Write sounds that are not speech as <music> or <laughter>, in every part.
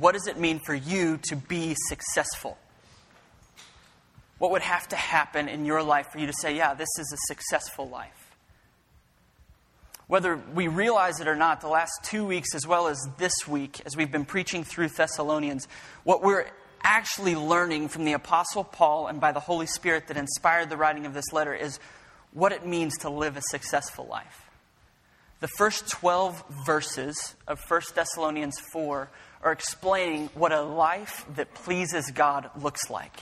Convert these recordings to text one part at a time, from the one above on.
What does it mean for you to be successful? What would have to happen in your life for you to say, yeah, this is a successful life? Whether we realize it or not, the last two weeks, as well as this week, as we've been preaching through Thessalonians, what we're actually learning from the Apostle Paul and by the Holy Spirit that inspired the writing of this letter is what it means to live a successful life. The first 12 verses of 1 Thessalonians 4 are explaining what a life that pleases God looks like.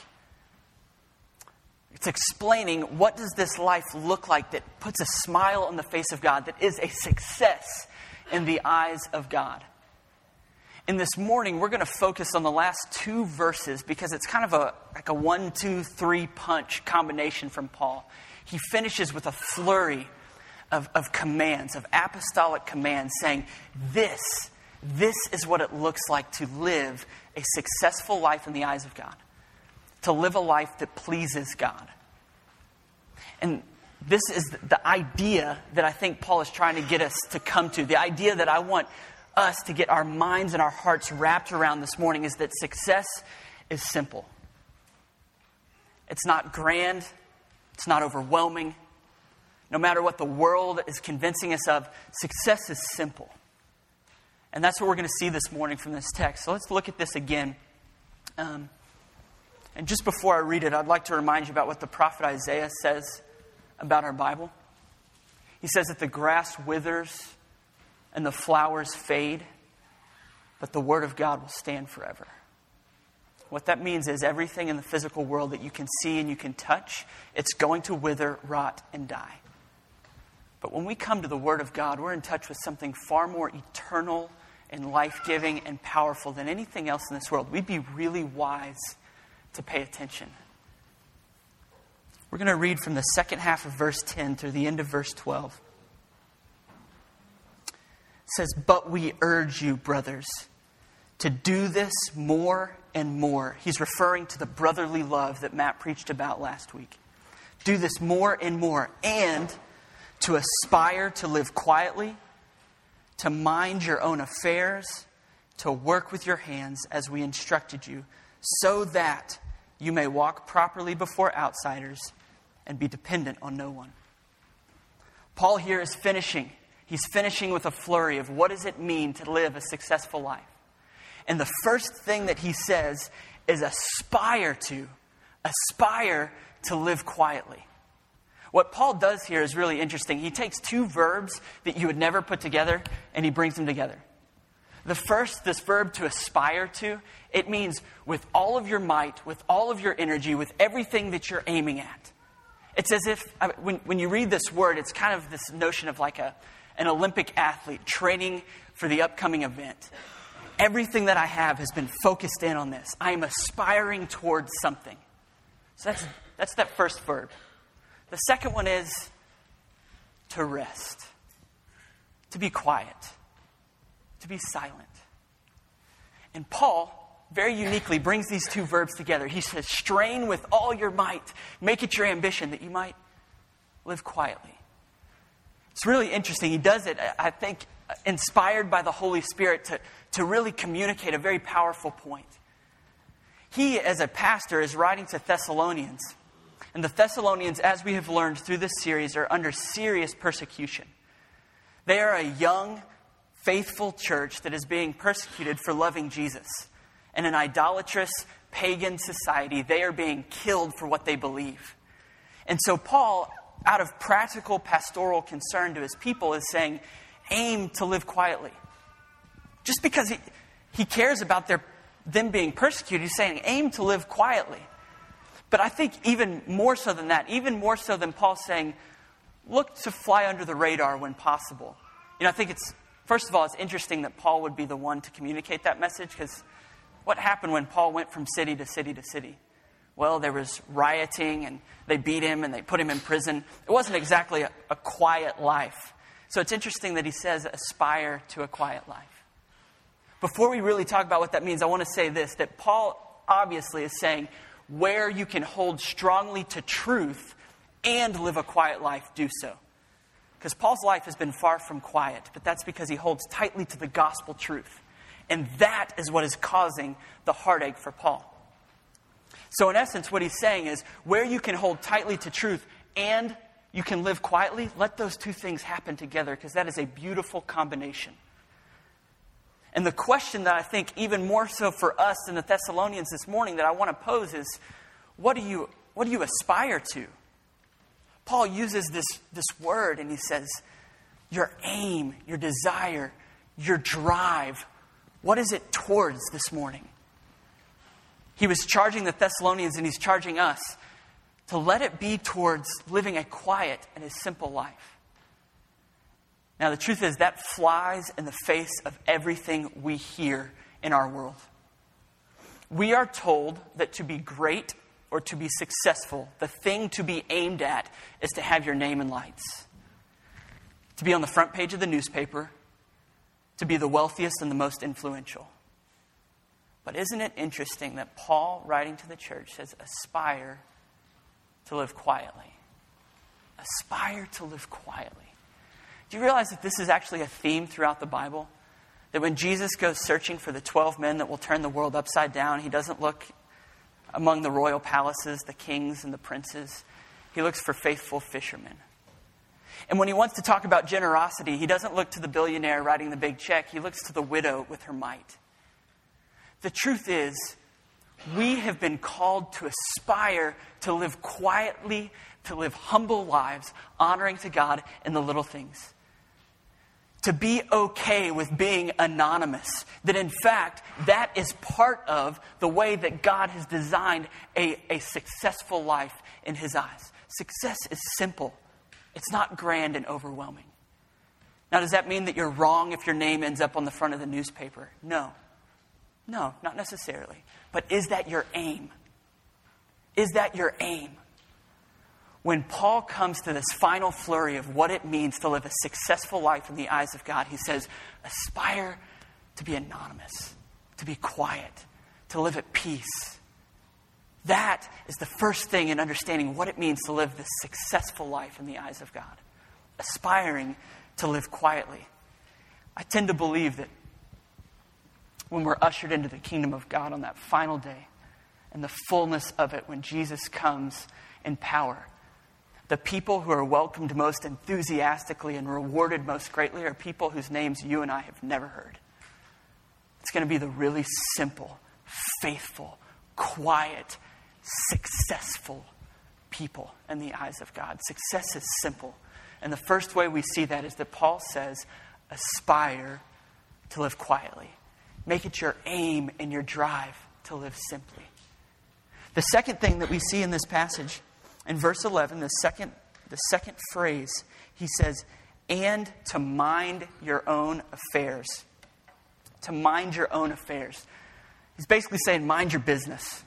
It's explaining what does this life look like that puts a smile on the face of God, that is a success in the eyes of God. And this morning, we're going to focus on the last two verses because it's kind of a, like a one, two, three punch combination from Paul. He finishes with a flurry of, of commands, of apostolic commands, saying, This, this is what it looks like to live a successful life in the eyes of God, to live a life that pleases God. And this is the idea that I think Paul is trying to get us to come to. The idea that I want us to get our minds and our hearts wrapped around this morning is that success is simple. It's not grand, it's not overwhelming. No matter what the world is convincing us of, success is simple. And that's what we're going to see this morning from this text. So let's look at this again. Um, and just before I read it, I'd like to remind you about what the prophet Isaiah says about our Bible. He says that the grass withers and the flowers fade, but the Word of God will stand forever. What that means is everything in the physical world that you can see and you can touch, it's going to wither, rot, and die. But when we come to the Word of God, we're in touch with something far more eternal and life giving and powerful than anything else in this world. We'd be really wise to pay attention. We're going to read from the second half of verse 10 through the end of verse 12 It says, But we urge you, brothers, to do this more and more. He's referring to the brotherly love that Matt preached about last week. Do this more and more, and to aspire to live quietly, to mind your own affairs, to work with your hands as we instructed you, so that you may walk properly before outsiders and be dependent on no one. Paul here is finishing He's finishing with a flurry of what does it mean to live a successful life. And the first thing that he says is aspire to, aspire to live quietly. What Paul does here is really interesting. He takes two verbs that you would never put together and he brings them together. The first, this verb to aspire to, it means with all of your might, with all of your energy, with everything that you're aiming at. It's as if, when, when you read this word, it's kind of this notion of like a, an Olympic athlete training for the upcoming event. Everything that I have has been focused in on this. I am aspiring towards something. So that's, that's that first verb. The second one is to rest, to be quiet, to be silent. And Paul very uniquely brings these two verbs together. He says, strain with all your might, make it your ambition that you might live quietly. It's really interesting. He does it, I think, inspired by the Holy Spirit to, to really communicate a very powerful point. He, as a pastor, is writing to Thessalonians. And the Thessalonians, as we have learned through this series, are under serious persecution. They are a young, faithful church that is being persecuted for loving Jesus. In an idolatrous, pagan society, they are being killed for what they believe. And so, Paul, out of practical pastoral concern to his people, is saying, aim to live quietly. Just because he, he cares about their, them being persecuted, he's saying, aim to live quietly. But I think even more so than that, even more so than Paul saying, look to fly under the radar when possible. You know, I think it's, first of all, it's interesting that Paul would be the one to communicate that message because what happened when Paul went from city to city to city? Well, there was rioting and they beat him and they put him in prison. It wasn't exactly a, a quiet life. So it's interesting that he says, aspire to a quiet life. Before we really talk about what that means, I want to say this that Paul obviously is saying, where you can hold strongly to truth and live a quiet life, do so. Because Paul's life has been far from quiet, but that's because he holds tightly to the gospel truth. And that is what is causing the heartache for Paul. So, in essence, what he's saying is where you can hold tightly to truth and you can live quietly, let those two things happen together because that is a beautiful combination. And the question that I think, even more so for us than the Thessalonians this morning, that I want to pose is what do you, what do you aspire to? Paul uses this, this word and he says, Your aim, your desire, your drive, what is it towards this morning? He was charging the Thessalonians and he's charging us to let it be towards living a quiet and a simple life. Now, the truth is, that flies in the face of everything we hear in our world. We are told that to be great or to be successful, the thing to be aimed at is to have your name in lights, to be on the front page of the newspaper, to be the wealthiest and the most influential. But isn't it interesting that Paul, writing to the church, says, aspire to live quietly? Aspire to live quietly. Do you realize that this is actually a theme throughout the Bible? That when Jesus goes searching for the 12 men that will turn the world upside down, he doesn't look among the royal palaces, the kings, and the princes. He looks for faithful fishermen. And when he wants to talk about generosity, he doesn't look to the billionaire writing the big check, he looks to the widow with her mite. The truth is, we have been called to aspire to live quietly, to live humble lives, honoring to God in the little things to be okay with being anonymous. That in fact, that is part of the way that God has designed a, a successful life in His eyes. Success is simple, it's not grand and overwhelming. Now, does that mean that you're wrong if your name ends up on the front of the newspaper? No. No, not necessarily. But is that your aim? Is that your aim? When Paul comes to this final flurry of what it means to live a successful life in the eyes of God, he says, aspire to be anonymous, to be quiet, to live at peace. That is the first thing in understanding what it means to live this successful life in the eyes of God. Aspiring to live quietly. I tend to believe that when we're ushered into the kingdom of God on that final day and the fullness of it, when Jesus comes in power, the people who are welcomed most enthusiastically and rewarded most greatly are people whose names you and I have never heard. It's going to be the really simple, faithful, quiet, successful people in the eyes of God. Success is simple. And the first way we see that is that Paul says, aspire to live quietly. Make it your aim and your drive to live simply. The second thing that we see in this passage in verse 11, the second, the second phrase, he says, and to mind your own affairs. To mind your own affairs. He's basically saying, mind your business.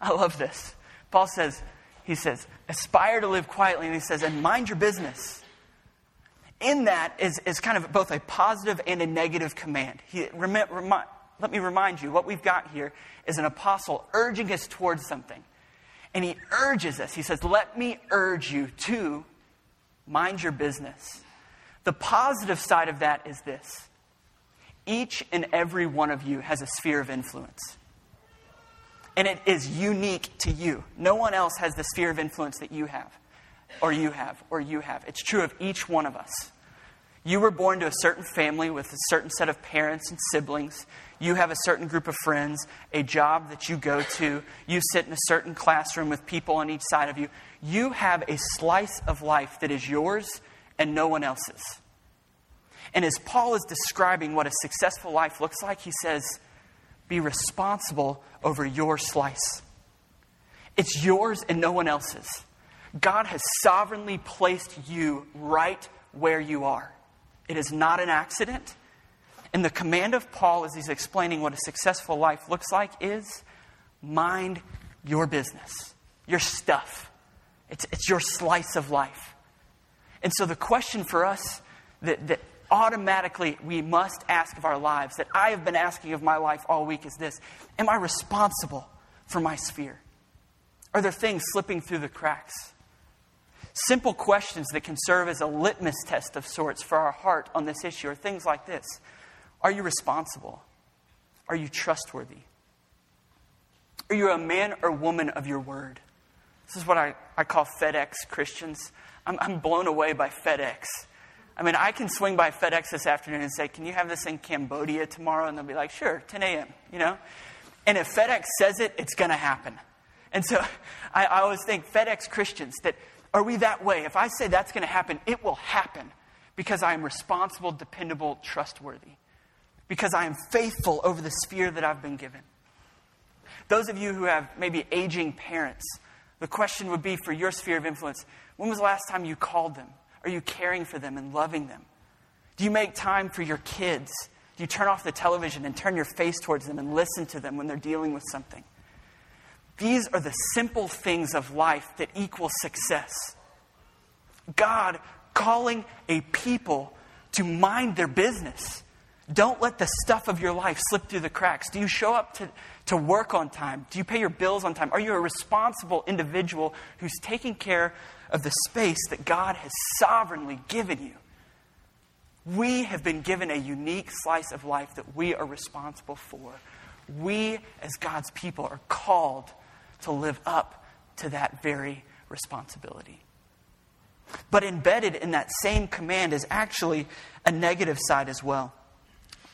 I love this. Paul says, he says, aspire to live quietly, and he says, and mind your business. In that is, is kind of both a positive and a negative command. He, remi, remi, let me remind you, what we've got here is an apostle urging us towards something. And he urges us. He says, Let me urge you to mind your business. The positive side of that is this each and every one of you has a sphere of influence. And it is unique to you. No one else has the sphere of influence that you have, or you have, or you have. It's true of each one of us. You were born to a certain family with a certain set of parents and siblings. You have a certain group of friends, a job that you go to. You sit in a certain classroom with people on each side of you. You have a slice of life that is yours and no one else's. And as Paul is describing what a successful life looks like, he says, Be responsible over your slice. It's yours and no one else's. God has sovereignly placed you right where you are. It is not an accident. And the command of Paul, as he's explaining what a successful life looks like, is mind your business, your stuff. It's, it's your slice of life. And so the question for us that, that automatically we must ask of our lives, that I have been asking of my life all week, is this Am I responsible for my sphere? Are there things slipping through the cracks? Simple questions that can serve as a litmus test of sorts for our heart on this issue are things like this Are you responsible? Are you trustworthy? Are you a man or woman of your word? This is what I, I call FedEx Christians. I'm, I'm blown away by FedEx. I mean, I can swing by FedEx this afternoon and say, Can you have this in Cambodia tomorrow? And they'll be like, Sure, 10 a.m., you know? And if FedEx says it, it's going to happen. And so I, I always think, FedEx Christians, that are we that way? If I say that's going to happen, it will happen because I am responsible, dependable, trustworthy. Because I am faithful over the sphere that I've been given. Those of you who have maybe aging parents, the question would be for your sphere of influence when was the last time you called them? Are you caring for them and loving them? Do you make time for your kids? Do you turn off the television and turn your face towards them and listen to them when they're dealing with something? These are the simple things of life that equal success. God calling a people to mind their business. Don't let the stuff of your life slip through the cracks. Do you show up to, to work on time? Do you pay your bills on time? Are you a responsible individual who's taking care of the space that God has sovereignly given you? We have been given a unique slice of life that we are responsible for. We, as God's people, are called to live up to that very responsibility. But embedded in that same command is actually a negative side as well.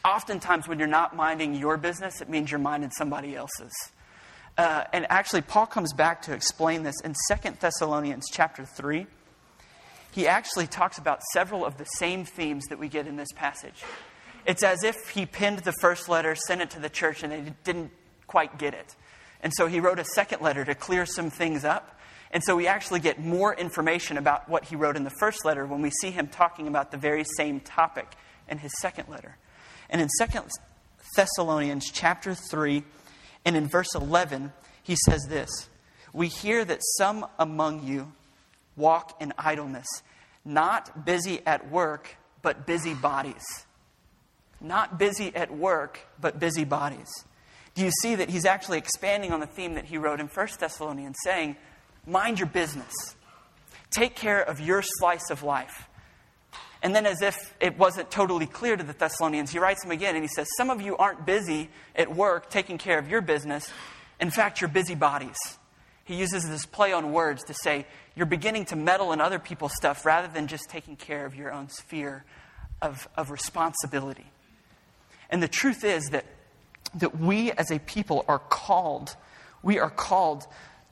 Oftentimes, when you're not minding your business, it means you're minding somebody else's. Uh, and actually, Paul comes back to explain this in 2 Thessalonians chapter 3. He actually talks about several of the same themes that we get in this passage. It's as if he pinned the first letter, sent it to the church, and they didn't quite get it. And so he wrote a second letter to clear some things up. And so we actually get more information about what he wrote in the first letter when we see him talking about the very same topic in his second letter. And in 2 Thessalonians chapter 3 and in verse 11, he says this We hear that some among you walk in idleness, not busy at work, but busy bodies. Not busy at work, but busy bodies do you see that he's actually expanding on the theme that he wrote in 1 Thessalonians, saying, Mind your business, take care of your slice of life. And then, as if it wasn't totally clear to the Thessalonians, he writes them again and he says, Some of you aren't busy at work taking care of your business. In fact, you're busy bodies. He uses this play on words to say, You're beginning to meddle in other people's stuff rather than just taking care of your own sphere of, of responsibility. And the truth is that that we as a people are called, we are called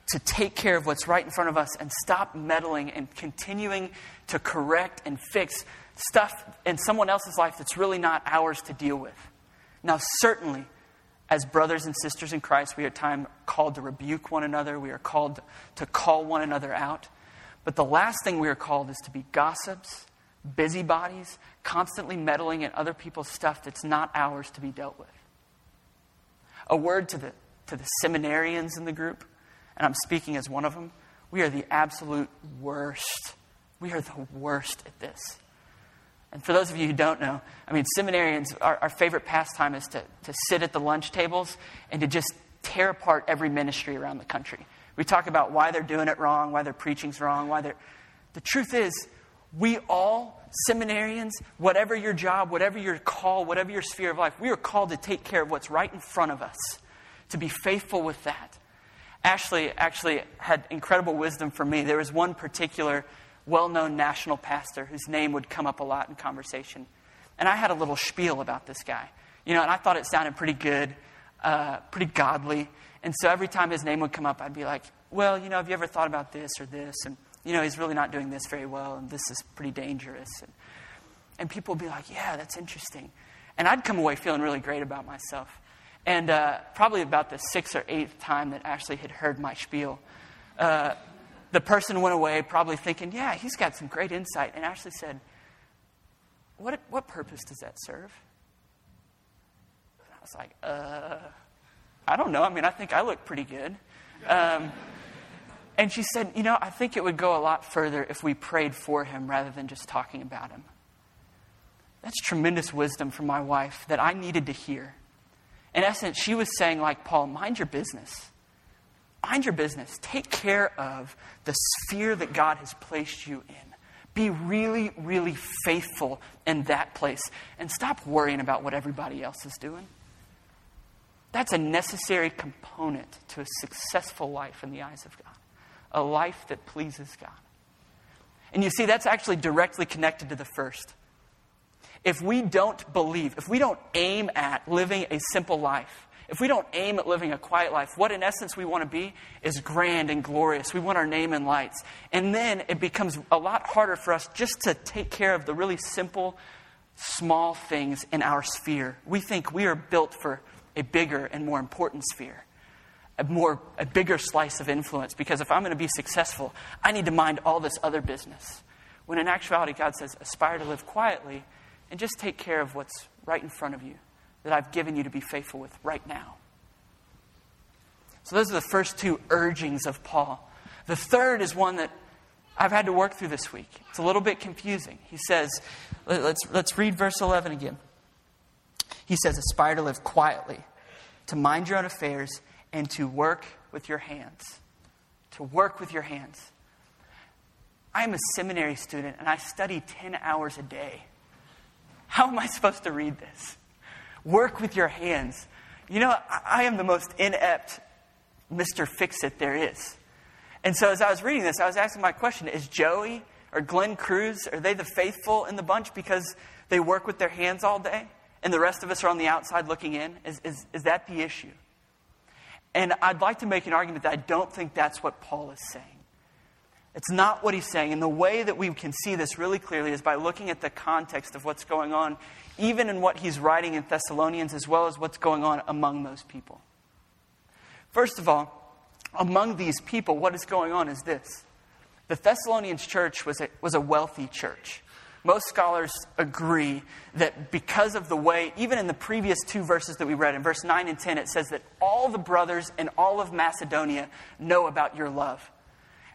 to take care of what's right in front of us and stop meddling and continuing to correct and fix stuff in someone else's life that's really not ours to deal with. Now, certainly, as brothers and sisters in Christ, we are time called to rebuke one another. We are called to call one another out. But the last thing we are called is to be gossips, busybodies, constantly meddling in other people's stuff that's not ours to be dealt with. A word to the, to the seminarians in the group, and I'm speaking as one of them. We are the absolute worst. We are the worst at this. And for those of you who don't know, I mean, seminarians, our, our favorite pastime is to, to sit at the lunch tables and to just tear apart every ministry around the country. We talk about why they're doing it wrong, why their preaching's wrong, why they're. The truth is, we all, seminarians, whatever your job, whatever your call, whatever your sphere of life, we are called to take care of what's right in front of us, to be faithful with that. Ashley actually had incredible wisdom for me. There was one particular well known national pastor whose name would come up a lot in conversation. And I had a little spiel about this guy. You know, and I thought it sounded pretty good, uh, pretty godly. And so every time his name would come up, I'd be like, well, you know, have you ever thought about this or this? And you know, he's really not doing this very well, and this is pretty dangerous. And, and people would be like, yeah, that's interesting. And I'd come away feeling really great about myself. And uh, probably about the sixth or eighth time that Ashley had heard my spiel, uh, the person went away probably thinking, yeah, he's got some great insight. And Ashley said, what, what purpose does that serve? I was like, uh, I don't know. I mean, I think I look pretty good. Um, and she said, You know, I think it would go a lot further if we prayed for him rather than just talking about him. That's tremendous wisdom from my wife that I needed to hear. In essence, she was saying, like Paul, mind your business. Mind your business. Take care of the sphere that God has placed you in. Be really, really faithful in that place and stop worrying about what everybody else is doing. That's a necessary component to a successful life in the eyes of God, a life that pleases God. And you see, that's actually directly connected to the first. If we don't believe, if we don't aim at living a simple life, if we don't aim at living a quiet life, what in essence we want to be is grand and glorious. We want our name in lights. And then it becomes a lot harder for us just to take care of the really simple, small things in our sphere. We think we are built for a bigger and more important sphere, a, more, a bigger slice of influence. Because if I'm going to be successful, I need to mind all this other business. When in actuality, God says, aspire to live quietly and just take care of what's right in front of you that I've given you to be faithful with right now. So, those are the first two urgings of Paul. The third is one that I've had to work through this week. It's a little bit confusing. He says, let's, let's read verse 11 again. He says, Aspire to live quietly, to mind your own affairs, and to work with your hands. To work with your hands. I am a seminary student and I study 10 hours a day. How am I supposed to read this? Work with your hands. You know, I am the most inept Mr. Fix It there is. And so as I was reading this, I was asking my question Is Joey or Glenn Cruz, are they the faithful in the bunch because they work with their hands all day? and the rest of us are on the outside looking in? Is, is, is that the issue? And I'd like to make an argument that I don't think that's what Paul is saying. It's not what he's saying. And the way that we can see this really clearly is by looking at the context of what's going on, even in what he's writing in Thessalonians, as well as what's going on among those people. First of all, among these people, what is going on is this the Thessalonians church was a, was a wealthy church. Most scholars agree that because of the way, even in the previous two verses that we read, in verse 9 and 10, it says that all the brothers in all of Macedonia know about your love.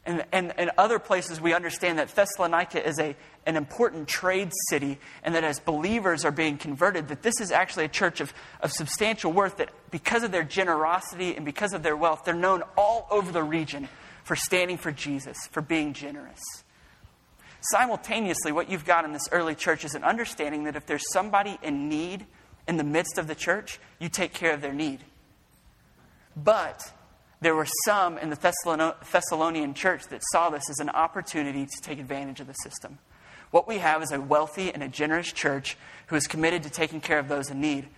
And, and other places, we understand that Thessalonica is a, an important trade city, and that as believers are being converted, that this is actually a church of, of substantial worth, that because of their generosity and because of their wealth, they're known all over the region for standing for Jesus, for being generous. Simultaneously, what you've got in this early church is an understanding that if there's somebody in need in the midst of the church, you take care of their need. But there were some in the Thessalonian church that saw this as an opportunity to take advantage of the system. What we have is a wealthy and a generous church who is committed to taking care of those in need.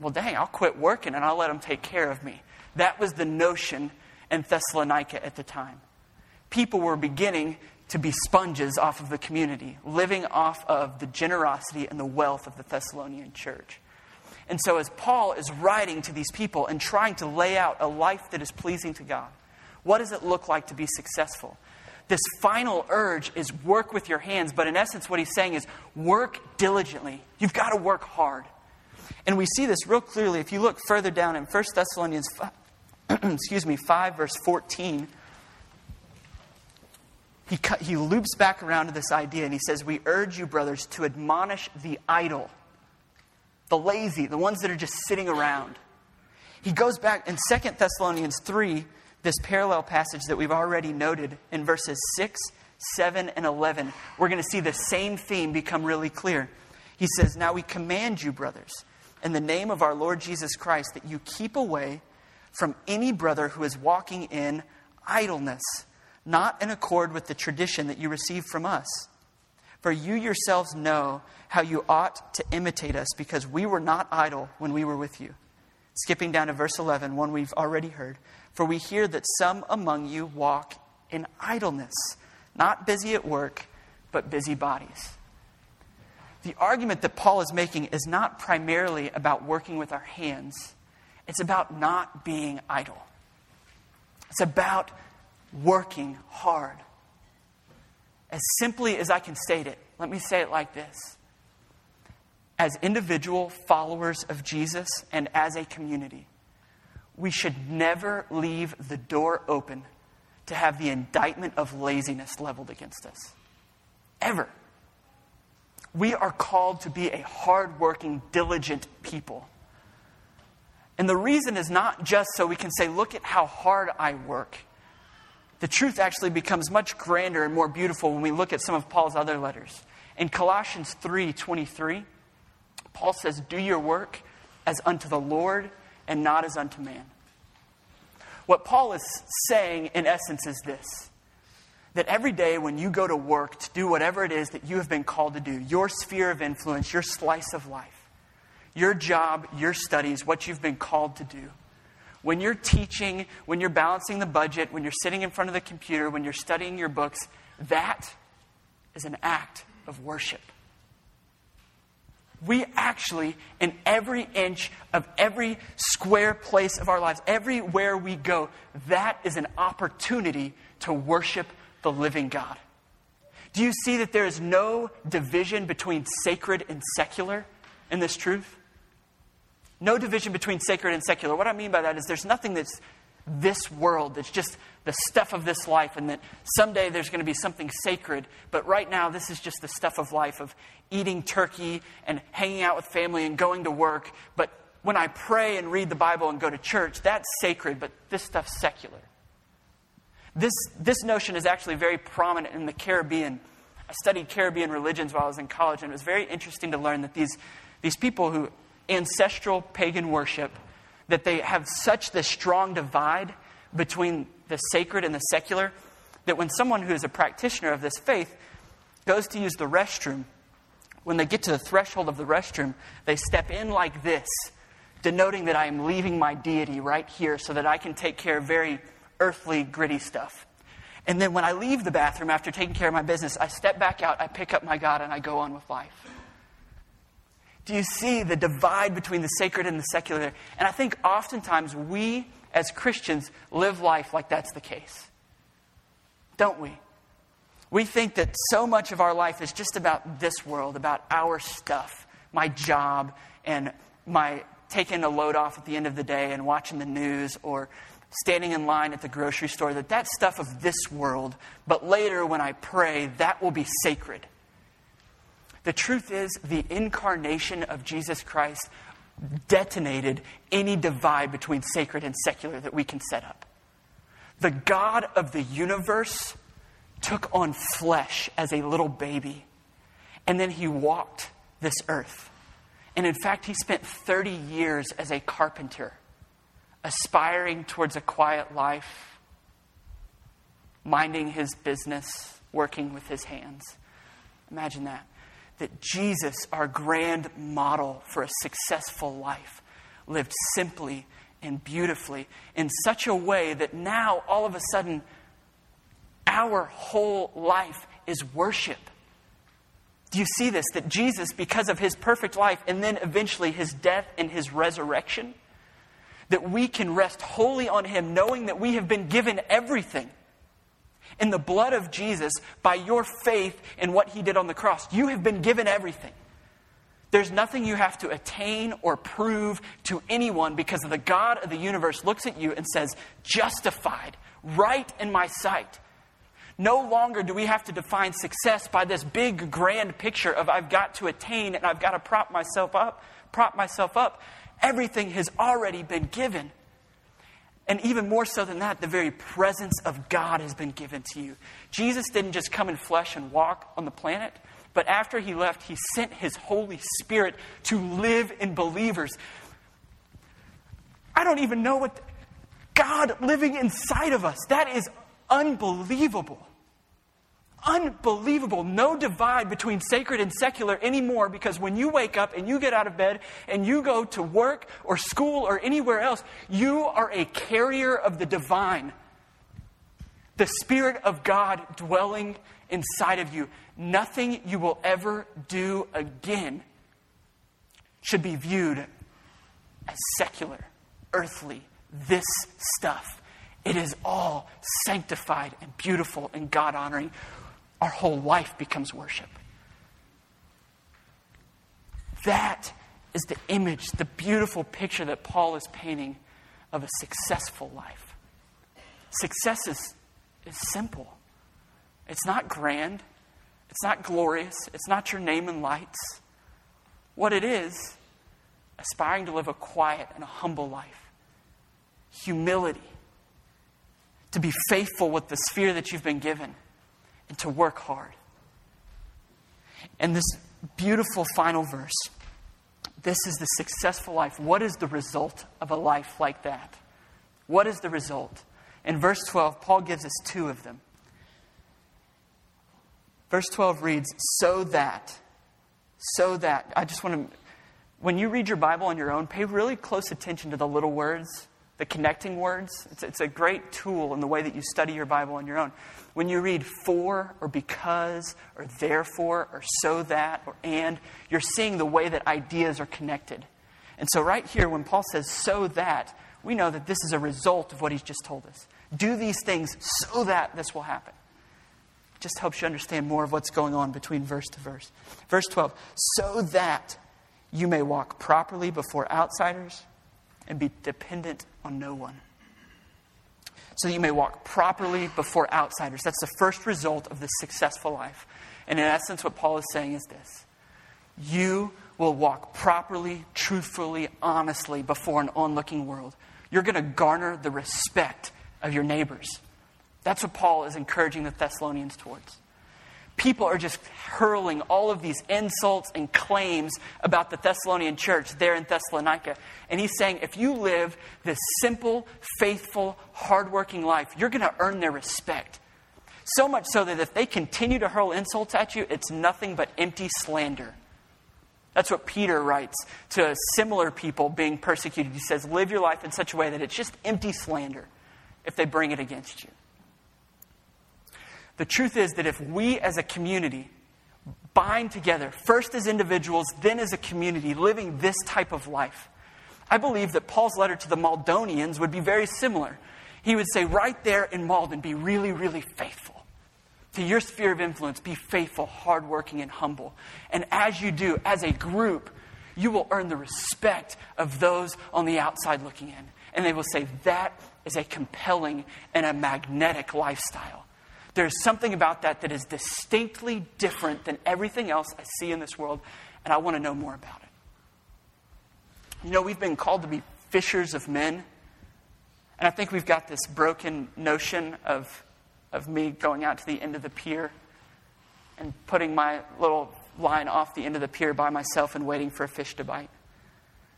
Well, dang, I'll quit working and I'll let them take care of me. That was the notion in Thessalonica at the time. People were beginning to be sponges off of the community, living off of the generosity and the wealth of the Thessalonian church. And so, as Paul is writing to these people and trying to lay out a life that is pleasing to God, what does it look like to be successful? This final urge is work with your hands, but in essence, what he's saying is work diligently. You've got to work hard. And we see this real clearly if you look further down in 1 Thessalonians 5, <clears throat> excuse me, 5 verse 14 he, he loops back around to this idea and he says, We urge you, brothers, to admonish the idle, the lazy, the ones that are just sitting around. He goes back in 2 Thessalonians 3, this parallel passage that we've already noted in verses 6, 7, and 11. We're going to see the same theme become really clear. He says, Now we command you, brothers, in the name of our Lord Jesus Christ, that you keep away from any brother who is walking in idleness not in accord with the tradition that you received from us. For you yourselves know how you ought to imitate us, because we were not idle when we were with you. Skipping down to verse 11, one we've already heard. For we hear that some among you walk in idleness, not busy at work, but busy bodies. The argument that Paul is making is not primarily about working with our hands, it's about not being idle. It's about working hard. As simply as I can state it, let me say it like this. As individual followers of Jesus and as a community, we should never leave the door open to have the indictment of laziness leveled against us. Ever. We are called to be a hardworking, diligent people. And the reason is not just so we can say, look at how hard I work the truth actually becomes much grander and more beautiful when we look at some of Paul's other letters. In Colossians 3:23, Paul says, Do your work as unto the Lord and not as unto man. What Paul is saying, in essence, is this that every day when you go to work to do whatever it is that you have been called to do, your sphere of influence, your slice of life, your job, your studies, what you've been called to do, when you're teaching, when you're balancing the budget, when you're sitting in front of the computer, when you're studying your books, that is an act of worship. We actually, in every inch of every square place of our lives, everywhere we go, that is an opportunity to worship the living God. Do you see that there is no division between sacred and secular in this truth? No division between sacred and secular. What I mean by that is there's nothing that's this world that's just the stuff of this life, and that someday there's going to be something sacred. But right now, this is just the stuff of life of eating turkey and hanging out with family and going to work. But when I pray and read the Bible and go to church, that's sacred, but this stuff's secular. This, this notion is actually very prominent in the Caribbean. I studied Caribbean religions while I was in college, and it was very interesting to learn that these, these people who ancestral pagan worship, that they have such this strong divide between the sacred and the secular, that when someone who is a practitioner of this faith goes to use the restroom, when they get to the threshold of the restroom, they step in like this, denoting that I am leaving my deity right here so that I can take care of very earthly, gritty stuff. And then when I leave the bathroom after taking care of my business, I step back out, I pick up my God, and I go on with life. Do you see the divide between the sacred and the secular? And I think oftentimes we, as Christians, live life like that's the case. Don't we? We think that so much of our life is just about this world, about our stuff, my job, and my taking a load off at the end of the day and watching the news or standing in line at the grocery store, that that stuff of this world, but later when I pray, that will be sacred. The truth is, the incarnation of Jesus Christ detonated any divide between sacred and secular that we can set up. The God of the universe took on flesh as a little baby, and then he walked this earth. And in fact, he spent 30 years as a carpenter, aspiring towards a quiet life, minding his business, working with his hands. Imagine that that Jesus, our grand model for a successful life, lived simply and beautifully in such a way that now, all of a sudden, our whole life is worship. Do you see this? That Jesus, because of his perfect life and then eventually his death and his resurrection, that we can rest wholly on him, knowing that we have been given everything in the blood of Jesus by your faith in what he did on the cross. You have been given everything. There's nothing you have to attain or prove to anyone because the God of the universe looks at you and says, Justified, right in my sight. No longer do we have to define success by this big grand picture of I've got to attain and I've got to prop myself up, prop myself up. Everything has already been given. And even more so than that, the very presence of God has been given to you. Jesus didn't just come in flesh and walk on the planet, but after he left, he sent his Holy Spirit to live in believers. I don't even know what God living inside of us. That is unbelievable. Unbelievable. No divide between sacred and secular anymore because when you wake up and you get out of bed and you go to work or school or anywhere else, you are a carrier of the divine. The Spirit of God dwelling inside of you. Nothing you will ever do again should be viewed as secular, earthly, this stuff. It is all sanctified and beautiful and God honoring our whole life becomes worship. That is the image, the beautiful picture that Paul is painting of a successful life. Success is, is simple, it's not grand, it's not glorious, it's not your name and lights. What it is, aspiring to live a quiet and a humble life, humility, to be faithful with the sphere that you've been given and to work hard. And this beautiful final verse This is the successful life. What is the result of a life like that? What is the result? In verse 12, Paul gives us two of them. Verse 12 reads, So that, so that. I just want to, when you read your Bible on your own, pay really close attention to the little words, the connecting words. It's, it's a great tool in the way that you study your Bible on your own. When you read for or because or therefore or so that or and, you're seeing the way that ideas are connected. And so, right here, when Paul says so that, we know that this is a result of what he's just told us. Do these things so that this will happen. It just helps you understand more of what's going on between verse to verse. Verse 12, so that you may walk properly before outsiders and be dependent on no one. So that you may walk properly before outsiders. That's the first result of the successful life. And in essence, what Paul is saying is this you will walk properly, truthfully, honestly before an onlooking world. You're going to garner the respect of your neighbors. That's what Paul is encouraging the Thessalonians towards. People are just hurling all of these insults and claims about the Thessalonian church there in Thessalonica. And he's saying, if you live this simple, faithful, hardworking life, you're going to earn their respect. So much so that if they continue to hurl insults at you, it's nothing but empty slander. That's what Peter writes to similar people being persecuted. He says, Live your life in such a way that it's just empty slander if they bring it against you. The truth is that if we as a community bind together, first as individuals, then as a community, living this type of life, I believe that Paul's letter to the Maldonians would be very similar. He would say, right there in Malden, be really, really faithful to your sphere of influence, be faithful, hardworking, and humble. And as you do, as a group, you will earn the respect of those on the outside looking in. And they will say, that is a compelling and a magnetic lifestyle. There's something about that that is distinctly different than everything else I see in this world, and I want to know more about it. You know, we've been called to be fishers of men, and I think we've got this broken notion of of me going out to the end of the pier and putting my little line off the end of the pier by myself and waiting for a fish to bite.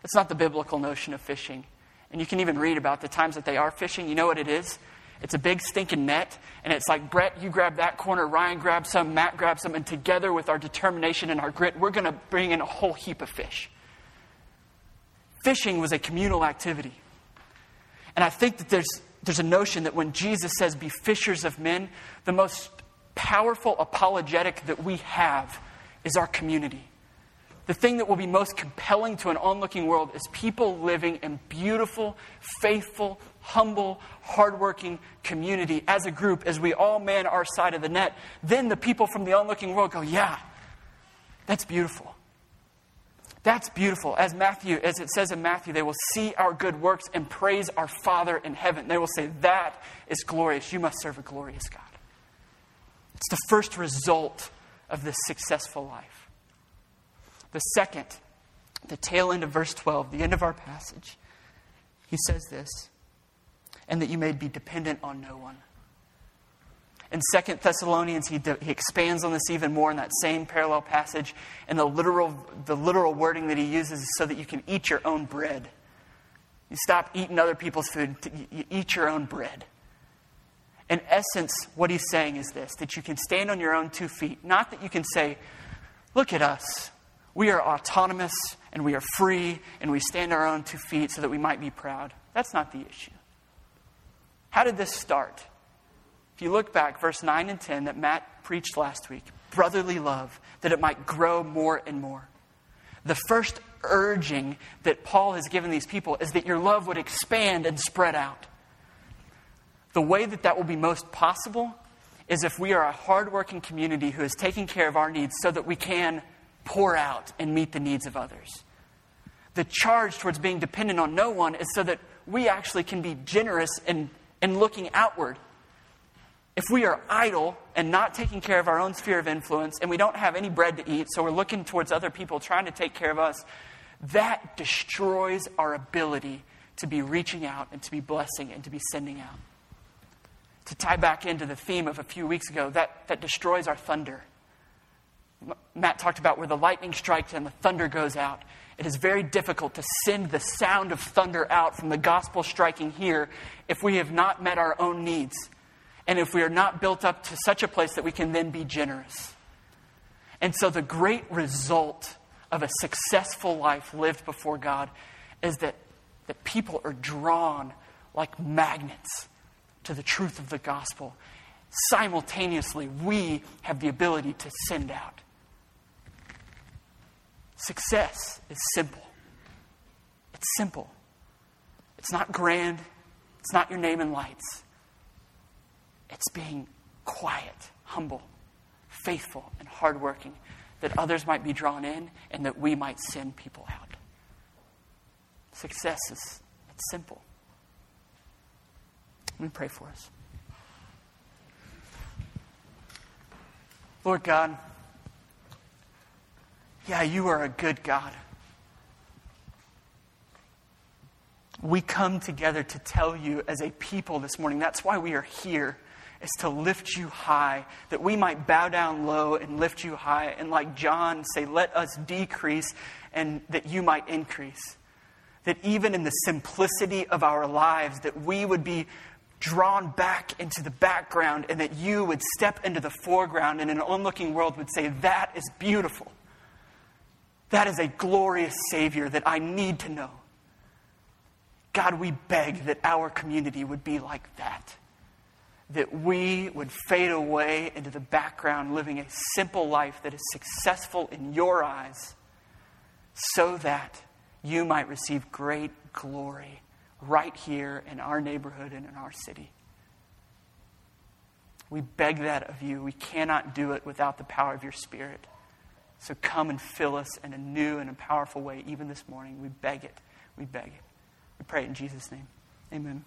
That's not the biblical notion of fishing. And you can even read about the times that they are fishing. You know what it is? It's a big stinking net, and it's like, Brett, you grab that corner, Ryan grabs some, Matt grabs some, and together with our determination and our grit, we're going to bring in a whole heap of fish. Fishing was a communal activity. And I think that there's there's a notion that when Jesus says, be fishers of men, the most powerful apologetic that we have is our community. The thing that will be most compelling to an onlooking world is people living in beautiful, faithful, humble, hardworking community as a group, as we all man our side of the net. Then the people from the onlooking world go, yeah, that's beautiful. That's beautiful. As Matthew, as it says in Matthew, they will see our good works and praise our Father in heaven. They will say, That is glorious. You must serve a glorious God. It's the first result of this successful life. The second, the tail end of verse 12, the end of our passage, he says this, and that you may be dependent on no one. In Second Thessalonians, he, he expands on this even more in that same parallel passage. And the literal, the literal wording that he uses is so that you can eat your own bread. You stop eating other people's food, you eat your own bread. In essence, what he's saying is this that you can stand on your own two feet. Not that you can say, Look at us. We are autonomous and we are free and we stand on our own two feet so that we might be proud. That's not the issue. How did this start? If you look back, verse 9 and 10 that Matt preached last week, brotherly love, that it might grow more and more. The first urging that Paul has given these people is that your love would expand and spread out. The way that that will be most possible is if we are a hardworking community who is taking care of our needs so that we can pour out and meet the needs of others. The charge towards being dependent on no one is so that we actually can be generous in, in looking outward if we are idle and not taking care of our own sphere of influence and we don't have any bread to eat, so we're looking towards other people trying to take care of us, that destroys our ability to be reaching out and to be blessing and to be sending out. To tie back into the theme of a few weeks ago, that, that destroys our thunder. Matt talked about where the lightning strikes and the thunder goes out. It is very difficult to send the sound of thunder out from the gospel striking here if we have not met our own needs and if we are not built up to such a place that we can then be generous. And so, the great result of a successful life lived before God is that, that people are drawn like magnets to the truth of the gospel. Simultaneously, we have the ability to send out. Success is simple. It's simple. It's not grand. It's not your name in lights. It's being quiet, humble, faithful, and hardworking that others might be drawn in and that we might send people out. Success is it's simple. Let me pray for us. Lord God, yeah, you are a good God. We come together to tell you as a people this morning. That's why we are here, is to lift you high, that we might bow down low and lift you high. And like John, say, let us decrease and that you might increase. That even in the simplicity of our lives, that we would be drawn back into the background and that you would step into the foreground and an onlooking world would say, That is beautiful. That is a glorious Savior that I need to know. God, we beg that our community would be like that. That we would fade away into the background, living a simple life that is successful in your eyes, so that you might receive great glory right here in our neighborhood and in our city. We beg that of you. We cannot do it without the power of your Spirit. So come and fill us in a new and a powerful way, even this morning. We beg it. We beg it. We pray it in Jesus' name. Amen.